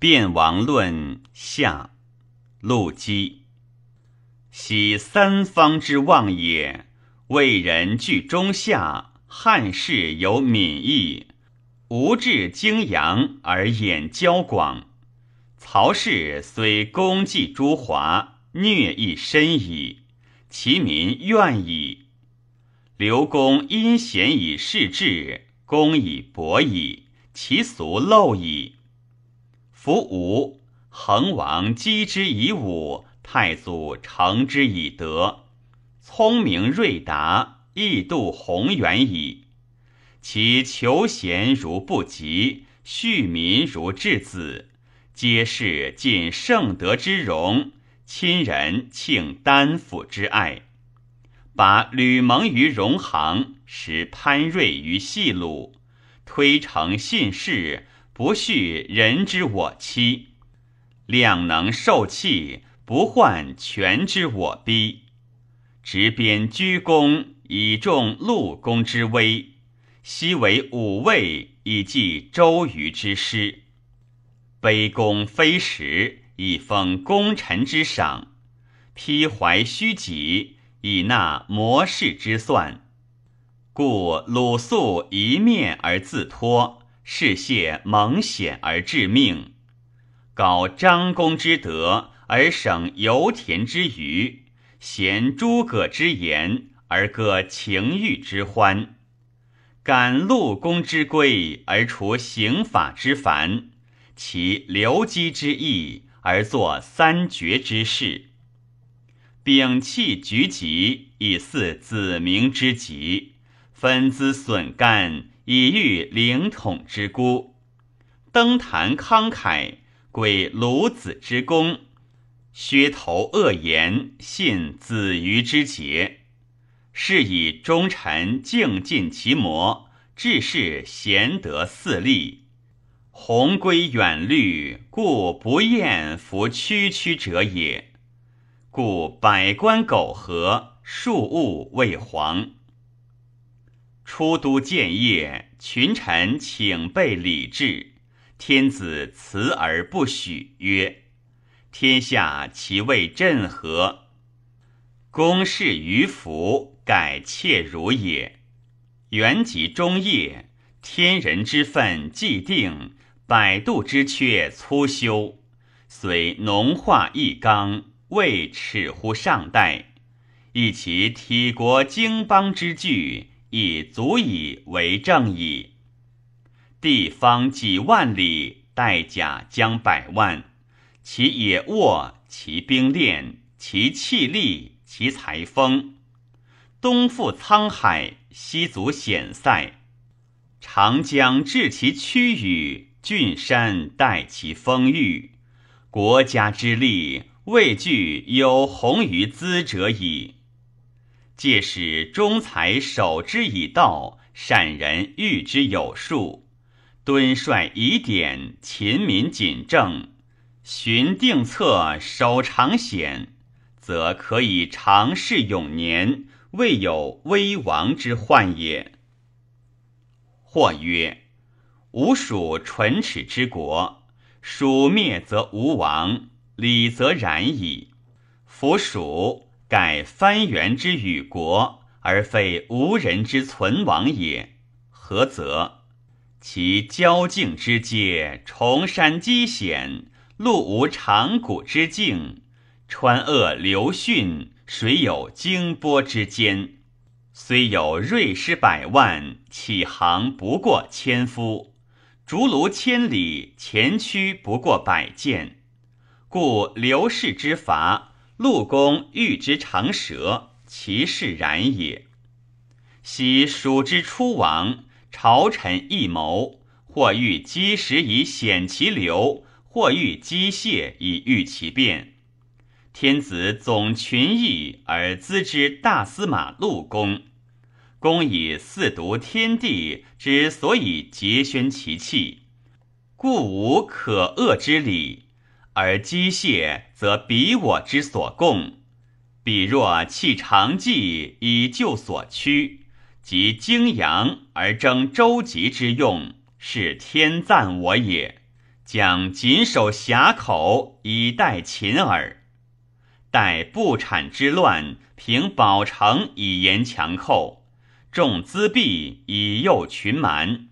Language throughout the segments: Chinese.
辩王论下，陆机。喜三方之望也。魏人居中下，汉室有敏义，吴志荆阳而眼交广。曹氏虽功绩诸华，虐亦深矣，其民怨矣。刘公因贤以事治，公以薄矣，其俗陋矣。夫吴恒王击之以武，太祖成之以德。聪明睿达，义度宏远矣。其求贤如不及，恤民如质子，皆是尽圣德之容，亲人庆丹府之爱。把吕蒙于荣行，使潘瑞于细鲁，推诚信事，不恤人之我欺，量能受气，不患权之我逼。执鞭鞠躬，以重陆公之威；昔为武卫，以继周瑜之师。卑躬非实，以封功臣之赏；披怀虚己，以纳谋士之算。故鲁肃一面而自托，士燮蒙险而致命；搞张公之德，而省油田之余。贤诸葛之言，而歌情欲之欢；感陆公之归，而除刑法之繁；其留机之意，而作三绝之事。摒弃局疾，以祀子明之疾；分资损干，以御领统之孤；登坛慷慨，归鲁子之功。削头恶言，信子瑜之节，是以忠臣敬尽其谋，志士贤德四立，鸿归远虑，故不厌服区区者也。故百官苟合，庶务未黄。出都建业，群臣请备礼制，天子辞而不许，曰。天下其为镇何？公事于福，改妾如也。元及中叶，天人之分既定，百度之缺粗修，虽农化一纲，未耻乎上代。以其体国经邦之具，已足以为正矣。地方几万里，带甲将百万。其野沃，其兵练，其气力，其裁风，东覆沧海，西阻险塞，长江至其曲雨，峻山待其风雨。国家之力，未惧有鸿于兹者矣。借使忠才守之以道，善人御之有术，敦率以典，勤民谨政。循定策，守长险，则可以长世永年，未有危亡之患也。或曰：吾属唇齿之国，蜀灭则无亡，礼则然矣。夫蜀盖藩原之与国，而非无人之存亡也。何则？其交境之界，崇山积险。路无长谷之境，川鄂流汛，水有惊波之间。虽有锐师百万，启航不过千夫；竹庐千里，前驱不过百箭。故刘氏之伐，陆公欲之长蛇，其势然也。昔蜀之初亡，朝臣异谋，或欲积石以显其流。或欲机械以御其变，天子总群议而资之大司马陆公，公以四读天地之所以节宣其气，故无可恶之理；而机械则彼我之所共，彼若弃长计以救所趋，及荆阳而争周极之用，是天赞我也。将谨守峡口以待秦耳。待不产之乱，平保城以严强寇，重资币以诱群蛮。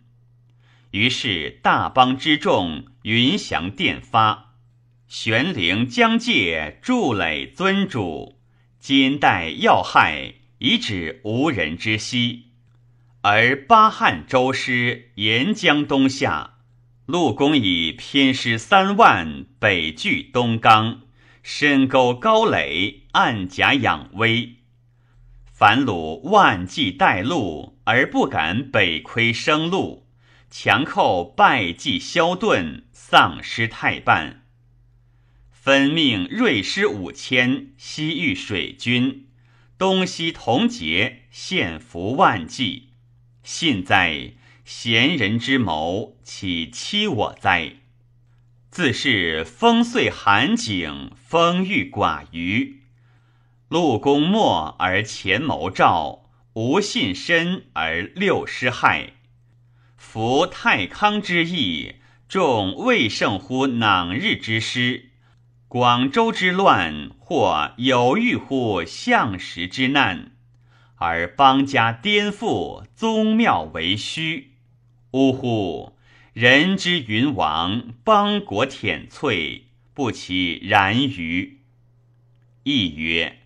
于是大邦之众云翔电发，玄灵疆界筑垒尊主，金代要害，以止无人之息。而巴汉周师沿江东下，陆公以偏师三万北据东冈，深沟高垒，暗甲养威。樊鲁万计带路，而不敢北窥生路，强寇败绩消遁，丧失太半。分命锐师五千，西域水军，东西同结，献俘万计。信在贤人之谋，岂欺我哉？自是风岁寒景，风欲寡余。陆公默而前谋赵，无信深而六师害。夫太康之役，众未胜乎囊日之师；广州之乱，或有欲乎相时之难。而邦家颠覆，宗庙为虚。呜呼！人之云王，邦国舔瘁，不其然于？亦曰：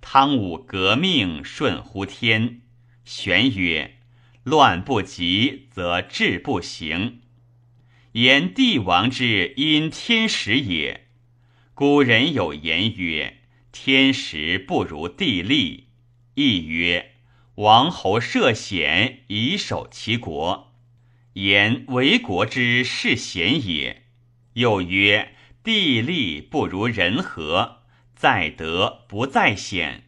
汤武革命，顺乎天。玄曰：乱不及，则治不行。言帝王之因天时也。古人有言曰：天时不如地利。亦曰：王侯涉险以守其国，言为国之是贤也。又曰：地利不如人和，在德不在险，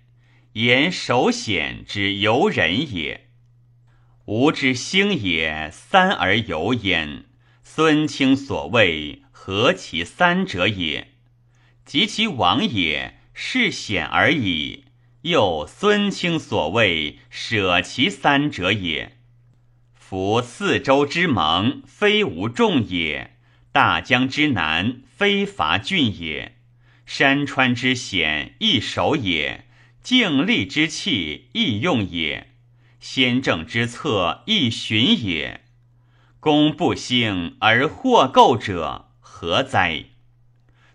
言守险之由人也。吾之兴也，三而有焉。孙卿所谓何其三者也？及其亡也，是险而已。又孙卿所谓舍其三者也。夫四周之盟，非无众也；大江之南，非伐郡也；山川之险，易守也；静力之气，易用也；先政之策，易循也。功不兴而获构者，何哉？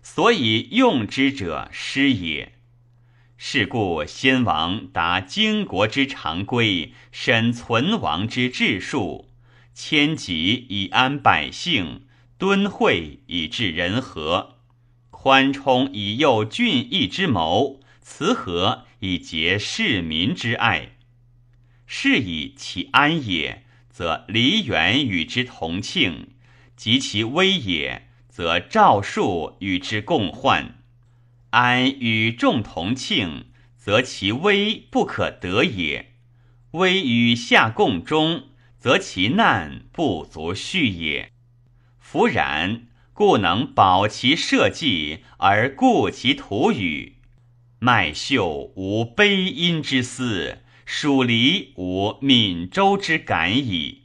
所以用之者失也。是故先王达经国之常规，审存亡之治术，迁疾以安百姓，敦惠以治人和，宽充以诱俊逸之谋，慈和以结市民之爱。是以其安也，则梨园与之同庆；及其危也，则赵树与之共患。安与众同庆，则其危不可得也；危与下共终，则其难不足续也。夫然，故能保其社稷而固其土宇。麦秀无悲音之思，蜀离无闽州之感矣。